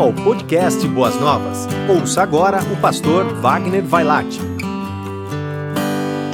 ao podcast Boas Novas. Ouça agora o pastor Wagner Vailate.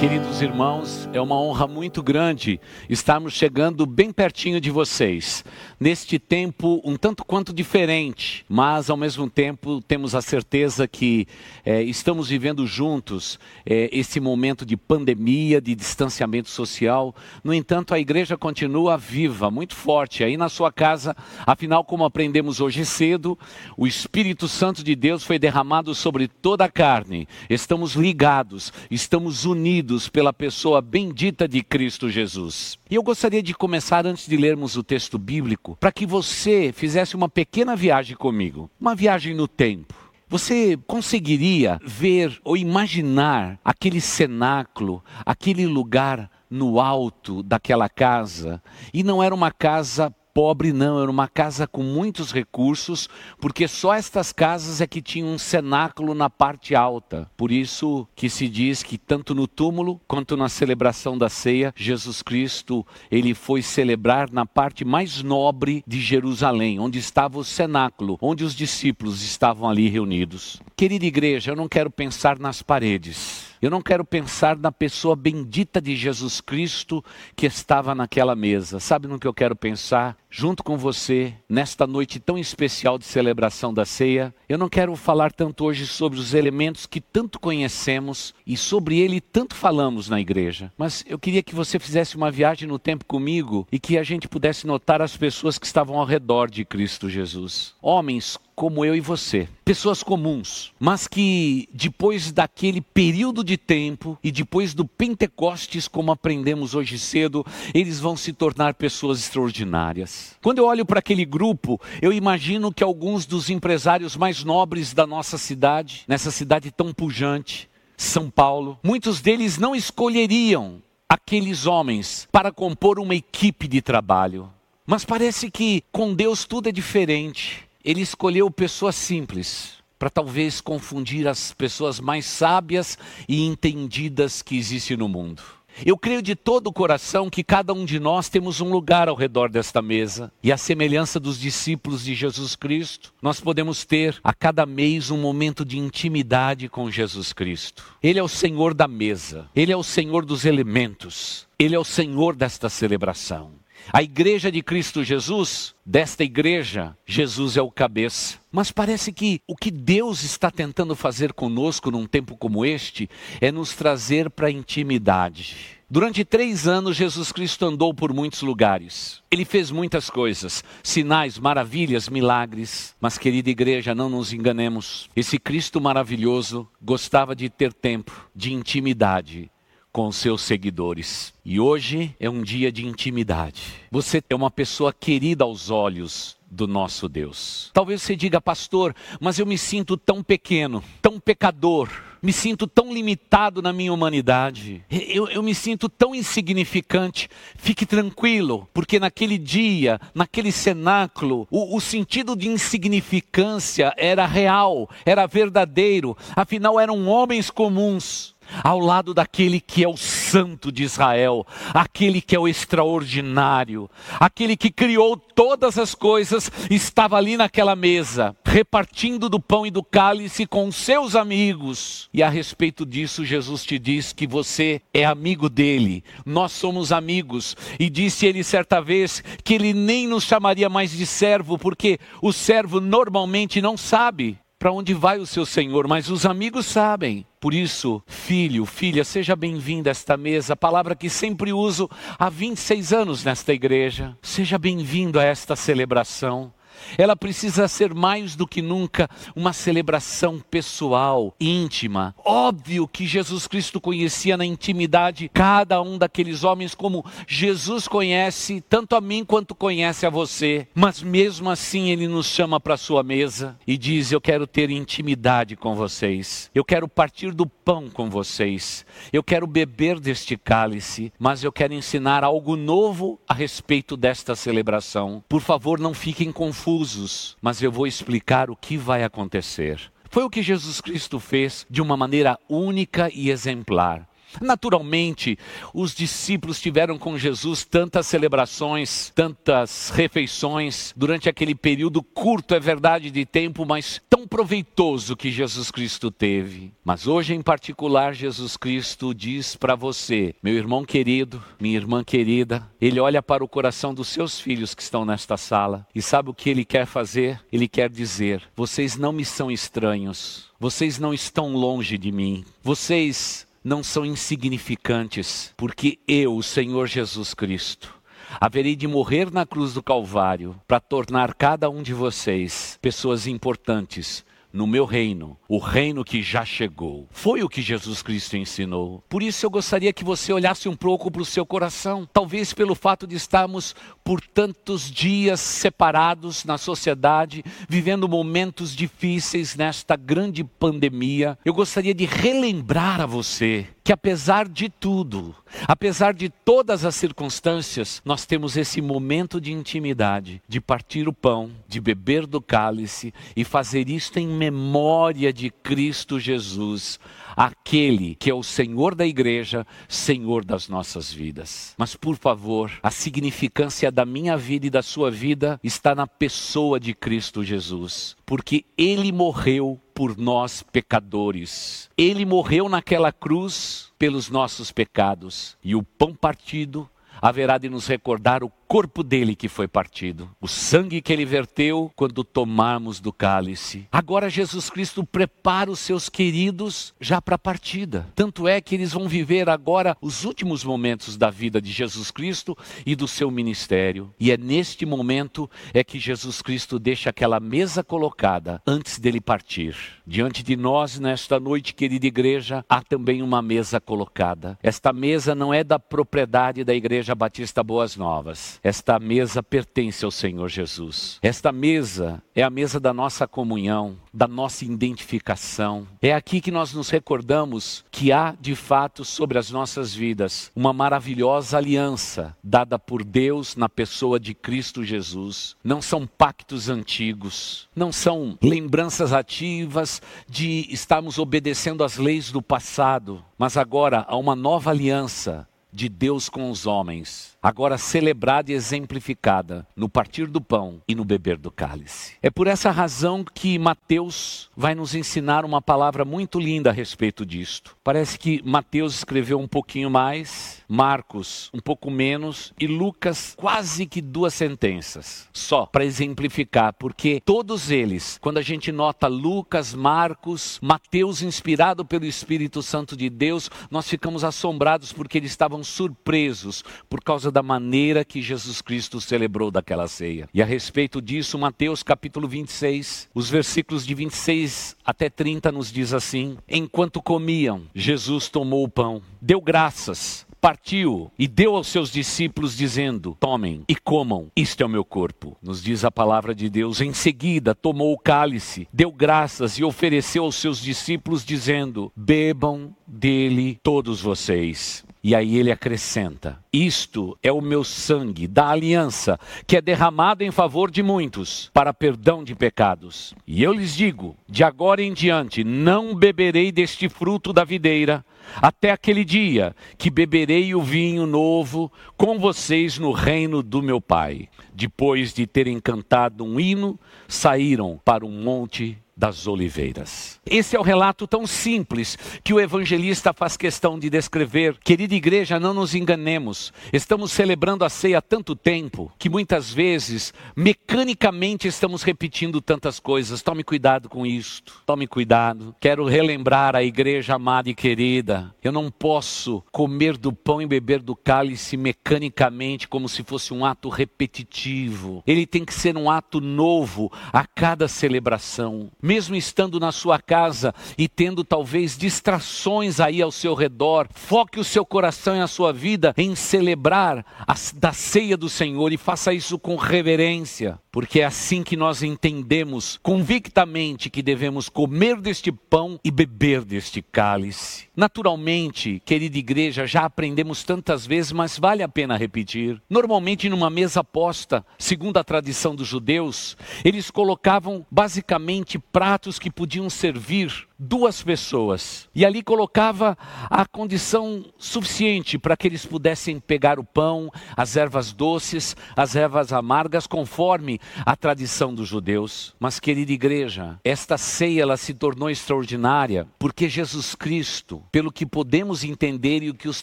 Queridos irmãos, é uma honra muito grande estarmos chegando bem pertinho de vocês, neste tempo um tanto quanto diferente, mas ao mesmo tempo temos a certeza que é, estamos vivendo juntos é, esse momento de pandemia, de distanciamento social. No entanto, a igreja continua viva, muito forte aí na sua casa, afinal, como aprendemos hoje cedo, o Espírito Santo de Deus foi derramado sobre toda a carne, estamos ligados, estamos unidos pela pessoa bendita de Cristo Jesus. E eu gostaria de começar antes de lermos o texto bíblico, para que você fizesse uma pequena viagem comigo, uma viagem no tempo. Você conseguiria ver ou imaginar aquele cenáculo, aquele lugar no alto daquela casa? E não era uma casa pobre, não, era uma casa com muitos recursos, porque só estas casas é que tinham um cenáculo na parte alta. Por isso que se diz que tanto no túmulo quanto na celebração da ceia, Jesus Cristo, ele foi celebrar na parte mais nobre de Jerusalém, onde estava o cenáculo, onde os discípulos estavam ali reunidos. Querida igreja, eu não quero pensar nas paredes. Eu não quero pensar na pessoa bendita de Jesus Cristo que estava naquela mesa. Sabe no que eu quero pensar? Junto com você, nesta noite tão especial de celebração da ceia, eu não quero falar tanto hoje sobre os elementos que tanto conhecemos e sobre ele tanto falamos na igreja, mas eu queria que você fizesse uma viagem no tempo comigo e que a gente pudesse notar as pessoas que estavam ao redor de Cristo Jesus. Homens como eu e você, pessoas comuns, mas que depois daquele período de tempo e depois do Pentecostes, como aprendemos hoje cedo, eles vão se tornar pessoas extraordinárias. Quando eu olho para aquele grupo, eu imagino que alguns dos empresários mais nobres da nossa cidade, nessa cidade tão pujante, São Paulo, muitos deles não escolheriam aqueles homens para compor uma equipe de trabalho. Mas parece que com Deus tudo é diferente ele escolheu pessoas simples para talvez confundir as pessoas mais sábias e entendidas que existem no mundo. Eu creio de todo o coração que cada um de nós temos um lugar ao redor desta mesa. E a semelhança dos discípulos de Jesus Cristo, nós podemos ter a cada mês um momento de intimidade com Jesus Cristo. Ele é o Senhor da mesa, ele é o Senhor dos elementos, ele é o Senhor desta celebração. A igreja de Cristo Jesus, desta igreja, Jesus é o cabeça. Mas parece que o que Deus está tentando fazer conosco num tempo como este é nos trazer para a intimidade. Durante três anos, Jesus Cristo andou por muitos lugares. Ele fez muitas coisas, sinais, maravilhas, milagres. Mas, querida igreja, não nos enganemos. Esse Cristo maravilhoso gostava de ter tempo de intimidade com seus seguidores. E hoje é um dia de intimidade. Você é uma pessoa querida aos olhos do nosso Deus. Talvez você diga, pastor, mas eu me sinto tão pequeno, tão pecador, me sinto tão limitado na minha humanidade, eu, eu me sinto tão insignificante. Fique tranquilo, porque naquele dia, naquele cenáculo, o, o sentido de insignificância era real, era verdadeiro, afinal eram homens comuns ao lado daquele que é o Santo de Israel, aquele que é o extraordinário, aquele que criou todas as coisas, estava ali naquela mesa, repartindo do pão e do cálice com seus amigos. E a respeito disso, Jesus te diz que você é amigo dele, nós somos amigos. E disse ele certa vez que ele nem nos chamaria mais de servo, porque o servo normalmente não sabe para onde vai o seu Senhor, mas os amigos sabem. Por isso, filho, filha, seja bem-vindo a esta mesa, palavra que sempre uso há 26 anos nesta igreja. Seja bem-vindo a esta celebração. Ela precisa ser mais do que nunca uma celebração pessoal, íntima. Óbvio que Jesus Cristo conhecia na intimidade cada um daqueles homens, como Jesus conhece tanto a mim quanto conhece a você. Mas mesmo assim, Ele nos chama para a sua mesa e diz: Eu quero ter intimidade com vocês, eu quero partir do pão com vocês, eu quero beber deste cálice, mas eu quero ensinar algo novo a respeito desta celebração. Por favor, não fiquem confusos confusos, mas eu vou explicar o que vai acontecer. Foi o que Jesus Cristo fez de uma maneira única e exemplar. Naturalmente, os discípulos tiveram com Jesus tantas celebrações, tantas refeições durante aquele período curto, é verdade, de tempo, mas tão proveitoso que Jesus Cristo teve. Mas hoje, em particular, Jesus Cristo diz para você, meu irmão querido, minha irmã querida, ele olha para o coração dos seus filhos que estão nesta sala e sabe o que ele quer fazer? Ele quer dizer: vocês não me são estranhos, vocês não estão longe de mim, vocês não são insignificantes, porque eu, o Senhor Jesus Cristo, haverei de morrer na cruz do Calvário para tornar cada um de vocês pessoas importantes no meu reino, o reino que já chegou. Foi o que Jesus Cristo ensinou. Por isso eu gostaria que você olhasse um pouco para o seu coração. Talvez pelo fato de estarmos por tantos dias separados na sociedade, vivendo momentos difíceis nesta grande pandemia, eu gostaria de relembrar a você que apesar de tudo, apesar de todas as circunstâncias, nós temos esse momento de intimidade, de partir o pão, de beber do cálice e fazer isto em memória de Cristo Jesus, aquele que é o Senhor da igreja, Senhor das nossas vidas. Mas por favor, a significância da minha vida e da sua vida está na pessoa de Cristo Jesus, porque ele morreu por nós pecadores. Ele morreu naquela cruz pelos nossos pecados e o pão partido haverá de nos recordar o corpo dele que foi partido, o sangue que ele verteu quando tomarmos do cálice. Agora Jesus Cristo prepara os seus queridos já para a partida. Tanto é que eles vão viver agora os últimos momentos da vida de Jesus Cristo e do seu ministério. E é neste momento é que Jesus Cristo deixa aquela mesa colocada antes dele partir. Diante de nós nesta noite, querida igreja, há também uma mesa colocada. Esta mesa não é da propriedade da Igreja Batista Boas Novas. Esta mesa pertence ao Senhor Jesus. Esta mesa é a mesa da nossa comunhão, da nossa identificação. É aqui que nós nos recordamos que há, de fato, sobre as nossas vidas, uma maravilhosa aliança dada por Deus na pessoa de Cristo Jesus. Não são pactos antigos, não são lembranças ativas de estarmos obedecendo às leis do passado, mas agora há uma nova aliança de Deus com os homens, agora celebrada e exemplificada no partir do pão e no beber do cálice. É por essa razão que Mateus vai nos ensinar uma palavra muito linda a respeito disto. Parece que Mateus escreveu um pouquinho mais, Marcos um pouco menos e Lucas quase que duas sentenças, só para exemplificar, porque todos eles, quando a gente nota Lucas, Marcos, Mateus inspirado pelo Espírito Santo de Deus, nós ficamos assombrados porque eles estavam surpresos por causa da maneira que Jesus Cristo celebrou daquela ceia. E a respeito disso, Mateus capítulo 26, os versículos de 26 até 30 nos diz assim: Enquanto comiam, Jesus tomou o pão, deu graças, partiu e deu aos seus discípulos, dizendo: Tomem e comam, isto é o meu corpo. Nos diz a palavra de Deus. Em seguida, tomou o cálice, deu graças e ofereceu aos seus discípulos, dizendo: Bebam dele todos vocês. E aí ele acrescenta: Isto é o meu sangue da aliança, que é derramado em favor de muitos, para perdão de pecados. E eu lhes digo: de agora em diante, não beberei deste fruto da videira, até aquele dia que beberei o vinho novo com vocês no reino do meu Pai. Depois de terem cantado um hino, saíram para um monte das oliveiras. Esse é o relato tão simples que o evangelista faz questão de descrever. Querida igreja, não nos enganemos. Estamos celebrando a ceia há tanto tempo que muitas vezes, mecanicamente, estamos repetindo tantas coisas. Tome cuidado com isto. Tome cuidado. Quero relembrar a igreja amada e querida. Eu não posso comer do pão e beber do cálice mecanicamente como se fosse um ato repetitivo. Ele tem que ser um ato novo a cada celebração mesmo estando na sua casa e tendo talvez distrações aí ao seu redor, foque o seu coração e a sua vida em celebrar a, da ceia do Senhor e faça isso com reverência, porque é assim que nós entendemos convictamente que devemos comer deste pão e beber deste cálice. Naturalmente, querida igreja, já aprendemos tantas vezes, mas vale a pena repetir. Normalmente, numa mesa posta, segundo a tradição dos judeus, eles colocavam basicamente pratos que podiam servir duas pessoas. E ali colocava a condição suficiente para que eles pudessem pegar o pão, as ervas doces, as ervas amargas, conforme a tradição dos judeus. Mas, querida igreja, esta ceia ela se tornou extraordinária porque Jesus Cristo, pelo que podemos entender e o que os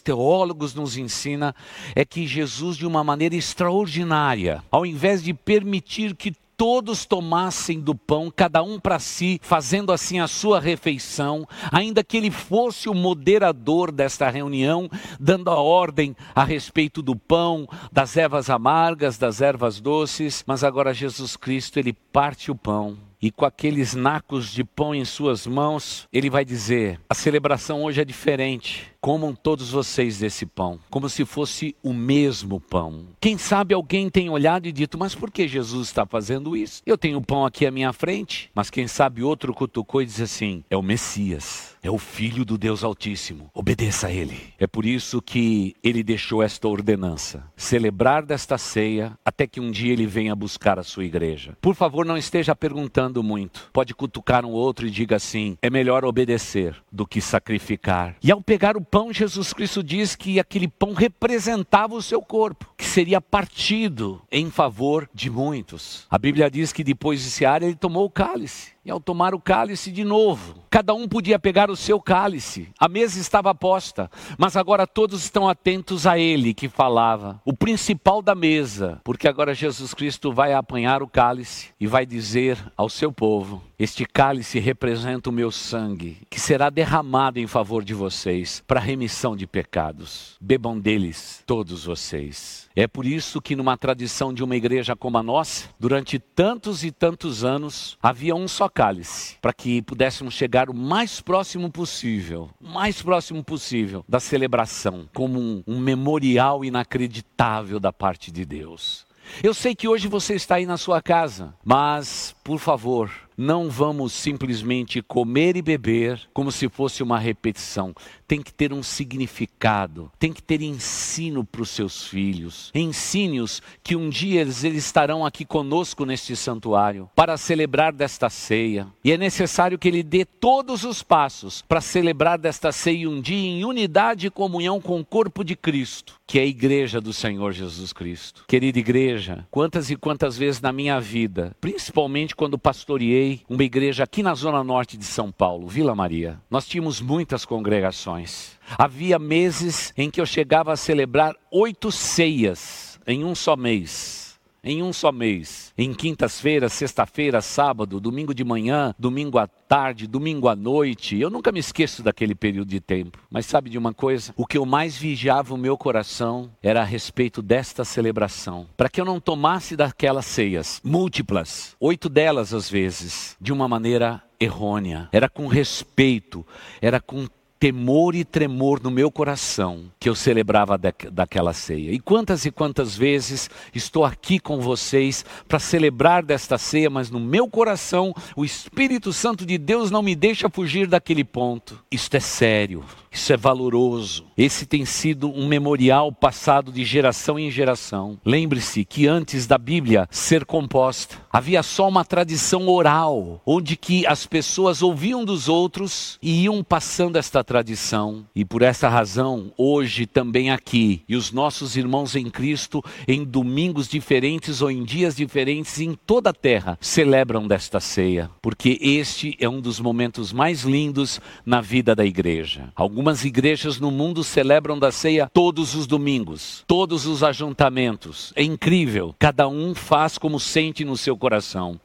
teólogos nos ensinam, é que Jesus, de uma maneira extraordinária, ao invés de permitir que todos tomassem do pão, cada um para si, fazendo assim a sua refeição, ainda que ele fosse o moderador desta reunião, dando a ordem a respeito do pão, das ervas amargas, das ervas doces, mas agora Jesus Cristo, ele parte o pão e com aqueles nacos de pão em suas mãos, ele vai dizer: a celebração hoje é diferente. Comam todos vocês desse pão, como se fosse o mesmo pão. Quem sabe alguém tem olhado e dito: Mas por que Jesus está fazendo isso? Eu tenho o pão aqui à minha frente, mas quem sabe outro cutucou e diz assim: É o Messias, é o Filho do Deus Altíssimo, obedeça a Ele. É por isso que ele deixou esta ordenança: celebrar desta ceia até que um dia ele venha buscar a sua igreja. Por favor, não esteja perguntando muito. Pode cutucar um outro e diga assim: é melhor obedecer do que sacrificar. E ao pegar o pão, Jesus Cristo diz que aquele pão representava o seu corpo, que seria partido em favor de muitos. A Bíblia diz que depois de cear, ele tomou o cálice. E ao tomar o cálice de novo, cada um podia pegar o seu cálice. A mesa estava posta, mas agora todos estão atentos a ele que falava, o principal da mesa, porque agora Jesus Cristo vai apanhar o cálice e vai dizer ao seu povo: Este cálice representa o meu sangue, que será derramado em favor de vocês, para remissão de pecados. Bebam deles todos vocês. É por isso que, numa tradição de uma igreja como a nossa, durante tantos e tantos anos, havia um só cálice, para que pudéssemos chegar o mais próximo possível, mais próximo possível da celebração, como um, um memorial inacreditável da parte de Deus. Eu sei que hoje você está aí na sua casa, mas, por favor, não vamos simplesmente comer e beber como se fosse uma repetição. Tem que ter um significado, tem que ter ensino para os seus filhos. Ensine-os que um dia eles, eles estarão aqui conosco neste santuário para celebrar desta ceia. E é necessário que ele dê todos os passos para celebrar desta ceia um dia em unidade e comunhão com o corpo de Cristo, que é a igreja do Senhor Jesus Cristo. Querida igreja, quantas e quantas vezes na minha vida, principalmente quando pastoreei, uma igreja aqui na zona norte de São Paulo, Vila Maria. Nós tínhamos muitas congregações. Havia meses em que eu chegava a celebrar oito ceias em um só mês em um só mês. Em quintas-feiras, sexta-feira, sábado, domingo de manhã, domingo à tarde, domingo à noite. Eu nunca me esqueço daquele período de tempo. Mas sabe de uma coisa? O que eu mais vigiava o meu coração era a respeito desta celebração. Para que eu não tomasse daquelas ceias, múltiplas, oito delas às vezes, de uma maneira errônea. Era com respeito, era com temor e tremor no meu coração que eu celebrava daquela ceia. E quantas e quantas vezes estou aqui com vocês para celebrar desta ceia, mas no meu coração o Espírito Santo de Deus não me deixa fugir daquele ponto. Isto é sério, isso é valoroso. Esse tem sido um memorial passado de geração em geração. Lembre-se que antes da Bíblia ser composta, havia só uma tradição oral, onde que as pessoas ouviam dos outros e iam passando esta tradição. E por essa razão, hoje também aqui, e os nossos irmãos em Cristo, em domingos diferentes ou em dias diferentes em toda a terra, celebram desta ceia, porque este é um dos momentos mais lindos na vida da igreja. Algumas igrejas no mundo celebram da ceia todos os domingos, todos os ajuntamentos. É incrível, cada um faz como sente no seu coração.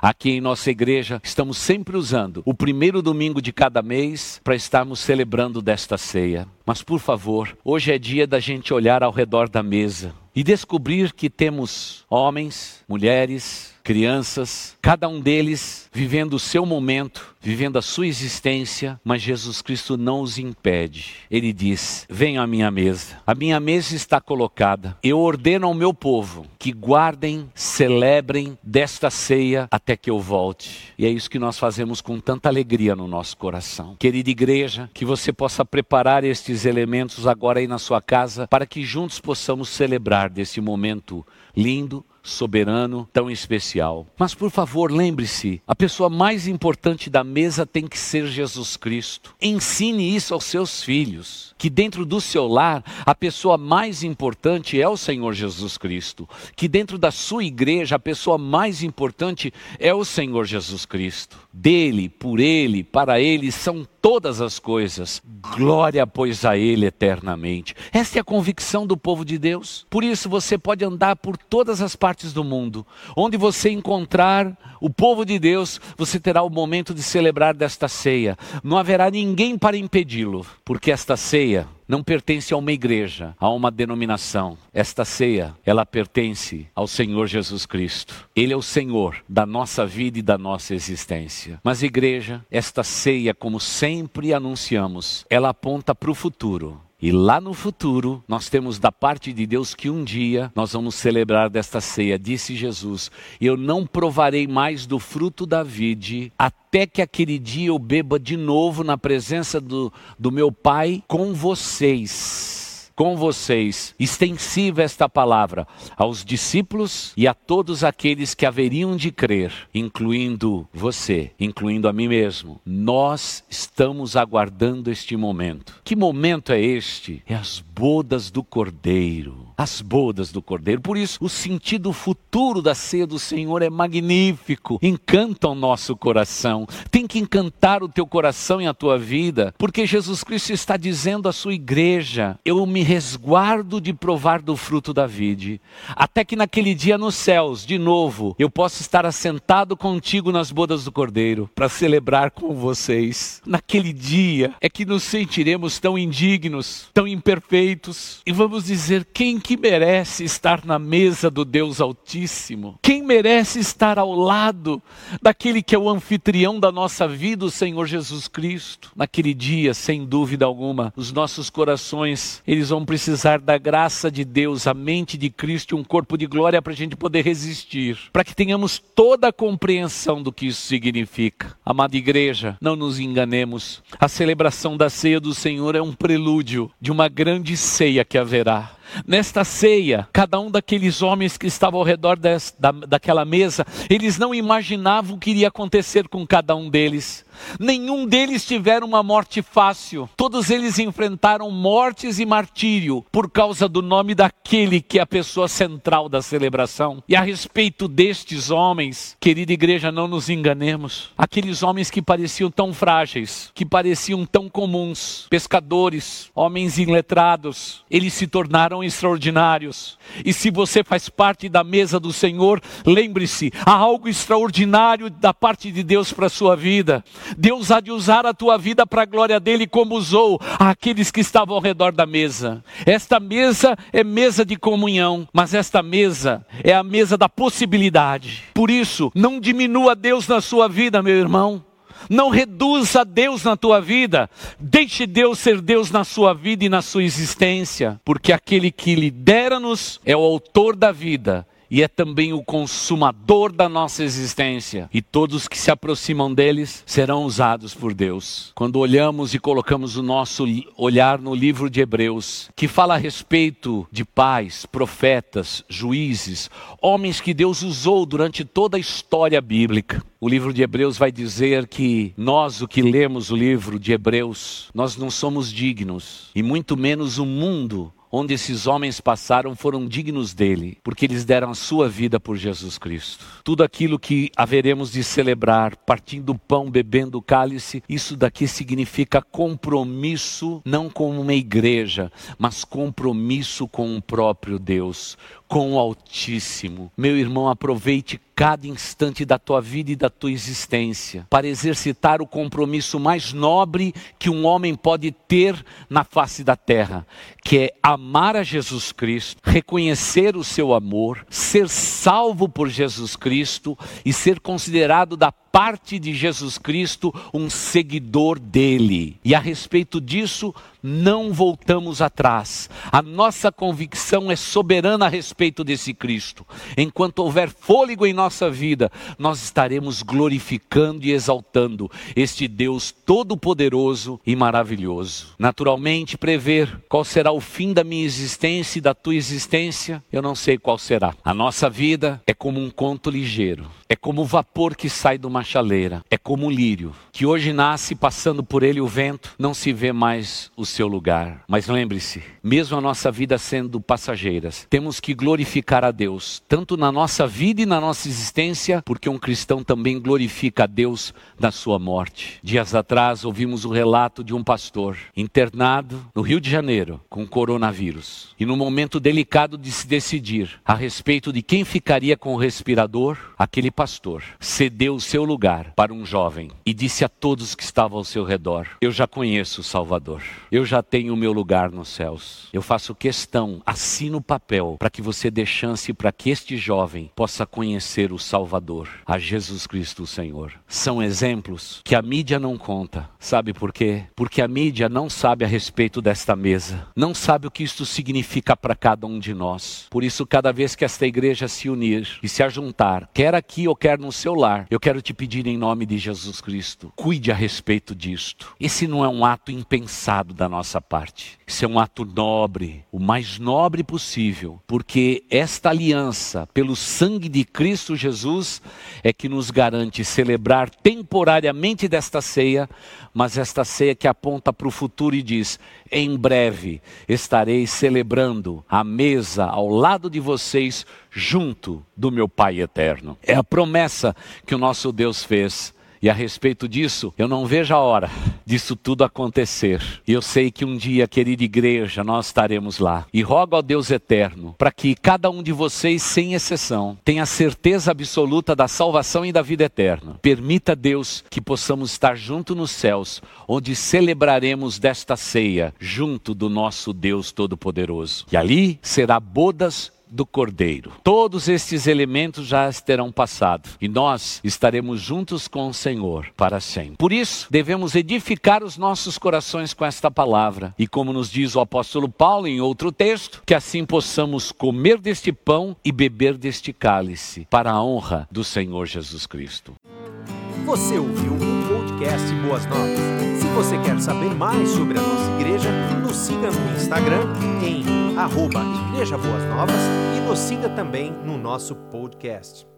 Aqui em nossa igreja, estamos sempre usando o primeiro domingo de cada mês para estarmos celebrando desta ceia. Mas, por favor, hoje é dia da gente olhar ao redor da mesa e descobrir que temos homens, mulheres, crianças, cada um deles vivendo o seu momento, vivendo a sua existência, mas Jesus Cristo não os impede. Ele diz: Venham à minha mesa. A minha mesa está colocada. Eu ordeno ao meu povo que guardem, celebrem desta ceia até que eu volte. E é isso que nós fazemos com tanta alegria no nosso coração. Querida igreja, que você possa preparar estes elementos agora aí na sua casa para que juntos possamos celebrar desse momento lindo soberano, tão especial. Mas por favor, lembre-se, a pessoa mais importante da mesa tem que ser Jesus Cristo. Ensine isso aos seus filhos, que dentro do seu lar a pessoa mais importante é o Senhor Jesus Cristo, que dentro da sua igreja a pessoa mais importante é o Senhor Jesus Cristo. Dele, por ele, para ele são todas as coisas. Glória, pois, a Ele eternamente. Esta é a convicção do povo de Deus. Por isso você pode andar por todas as partes do mundo. Onde você encontrar o povo de Deus, você terá o momento de celebrar desta ceia. Não haverá ninguém para impedi-lo, porque esta ceia não pertence a uma igreja, a uma denominação. Esta ceia, ela pertence ao Senhor Jesus Cristo. Ele é o Senhor da nossa vida e da nossa existência. Mas igreja, esta ceia, como sempre anunciamos, ela aponta para o futuro. E lá no futuro, nós temos da parte de Deus que um dia nós vamos celebrar desta ceia, disse Jesus: Eu não provarei mais do fruto da vide, até que aquele dia eu beba de novo na presença do, do meu Pai com vocês com vocês, extensiva esta palavra aos discípulos e a todos aqueles que haveriam de crer, incluindo você, incluindo a mim mesmo. Nós estamos aguardando este momento. Que momento é este? É as bodas do Cordeiro. As bodas do Cordeiro. Por isso, o sentido futuro da ceia do Senhor é magnífico, encanta o nosso coração. Tem que encantar o teu coração e a tua vida, porque Jesus Cristo está dizendo à sua igreja: Eu me resguardo de provar do fruto da vide, até que naquele dia nos céus, de novo, eu possa estar assentado contigo nas bodas do Cordeiro, para celebrar com vocês. Naquele dia é que nos sentiremos tão indignos, tão imperfeitos, e vamos dizer: quem que merece estar na mesa do Deus Altíssimo? Quem merece estar ao lado daquele que é o anfitrião da nossa vida, o Senhor Jesus Cristo? Naquele dia, sem dúvida alguma, os nossos corações, eles vão precisar da graça de Deus, a mente de Cristo e um corpo de glória para a gente poder resistir, para que tenhamos toda a compreensão do que isso significa. Amada igreja, não nos enganemos, a celebração da ceia do Senhor é um prelúdio de uma grande ceia que haverá. Nesta ceia, cada um daqueles homens que estavam ao redor des, da, daquela mesa, eles não imaginavam o que iria acontecer com cada um deles. Nenhum deles tiveram uma morte fácil. Todos eles enfrentaram mortes e martírio por causa do nome daquele que é a pessoa central da celebração. E a respeito destes homens, querida igreja, não nos enganemos. Aqueles homens que pareciam tão frágeis, que pareciam tão comuns, pescadores, homens iletrados, eles se tornaram extraordinários. E se você faz parte da mesa do Senhor, lembre-se, há algo extraordinário da parte de Deus para a sua vida. Deus há de usar a tua vida para a glória dele, como usou aqueles que estavam ao redor da mesa. Esta mesa é mesa de comunhão, mas esta mesa é a mesa da possibilidade. Por isso, não diminua Deus na sua vida, meu irmão. Não reduza Deus na tua vida. Deixe Deus ser Deus na sua vida e na sua existência, porque aquele que lidera-nos é o autor da vida e é também o consumador da nossa existência. E todos que se aproximam deles serão usados por Deus. Quando olhamos e colocamos o nosso olhar no livro de Hebreus, que fala a respeito de pais, profetas, juízes, homens que Deus usou durante toda a história bíblica. O livro de Hebreus vai dizer que nós, o que lemos o livro de Hebreus, nós não somos dignos, e muito menos o mundo onde esses homens passaram foram dignos dele, porque eles deram a sua vida por Jesus Cristo. Tudo aquilo que haveremos de celebrar, partindo o pão, bebendo o cálice, isso daqui significa compromisso, não com uma igreja, mas compromisso com o próprio Deus, com o Altíssimo. Meu irmão, aproveite cada instante da tua vida e da tua existência para exercitar o compromisso mais nobre que um homem pode ter na face da terra, que é amar a Jesus Cristo, reconhecer o seu amor, ser salvo por Jesus Cristo e ser considerado da parte de Jesus Cristo, um seguidor dele. E a respeito disso, não voltamos atrás. A nossa convicção é soberana a respeito desse Cristo. Enquanto houver fôlego em nossa vida, nós estaremos glorificando e exaltando este Deus todo-poderoso e maravilhoso. Naturalmente, prever qual será o fim da minha existência e da tua existência, eu não sei qual será. A nossa vida é como um conto ligeiro, é como o vapor que sai de uma chaleira, é como o lírio que hoje nasce passando por ele o vento, não se vê mais o seu lugar. Mas lembre-se, mesmo a nossa vida sendo passageiras, temos que glorificar a Deus, tanto na nossa vida e na nossa existência, porque um cristão também glorifica a Deus na sua morte. Dias atrás ouvimos o relato de um pastor internado no Rio de Janeiro com coronavírus. E no momento delicado de se decidir a respeito de quem ficaria com o respirador, aquele pastor cedeu o seu lugar para um jovem e disse a todos que estavam ao seu redor: Eu já conheço o Salvador. Eu já tenho o meu lugar nos céus. Eu faço questão, assino o papel para que você dê chance para que este jovem possa conhecer o Salvador, a Jesus Cristo, o Senhor. São exemplos que a mídia não conta. Sabe por quê? Porque a mídia não sabe a respeito desta mesa, não sabe o que isto significa para cada um de nós. Por isso, cada vez que esta igreja se unir e se ajuntar, quer aqui ou quer no seu lar, eu quero te pedir em nome de Jesus Cristo, cuide a respeito disto. Esse não é um ato impensado da nossa parte. Isso é um ato nobre, o mais nobre possível, porque esta aliança, pelo sangue de Cristo Jesus, é que nos garante celebrar temporariamente desta ceia, mas esta ceia que aponta para o futuro e diz: em breve estarei celebrando a mesa ao lado de vocês, junto do meu Pai eterno. É a promessa que o nosso Deus fez. E a respeito disso, eu não vejo a hora disso tudo acontecer. E eu sei que um dia, querida igreja, nós estaremos lá. E rogo ao Deus eterno para que cada um de vocês, sem exceção, tenha certeza absoluta da salvação e da vida eterna. Permita Deus que possamos estar junto nos céus, onde celebraremos desta ceia junto do nosso Deus Todo-Poderoso. E ali será bodas do Cordeiro. Todos estes elementos já terão passado e nós estaremos juntos com o Senhor para sempre. Por isso, devemos edificar os nossos corações com esta palavra e, como nos diz o apóstolo Paulo em outro texto, que assim possamos comer deste pão e beber deste cálice para a honra do Senhor Jesus Cristo. Você ouviu podcast Boas Novas? Se você quer saber mais sobre a nossa igreja, nos siga no Instagram em arroba Igreja Boas Novas e nos siga também no nosso podcast.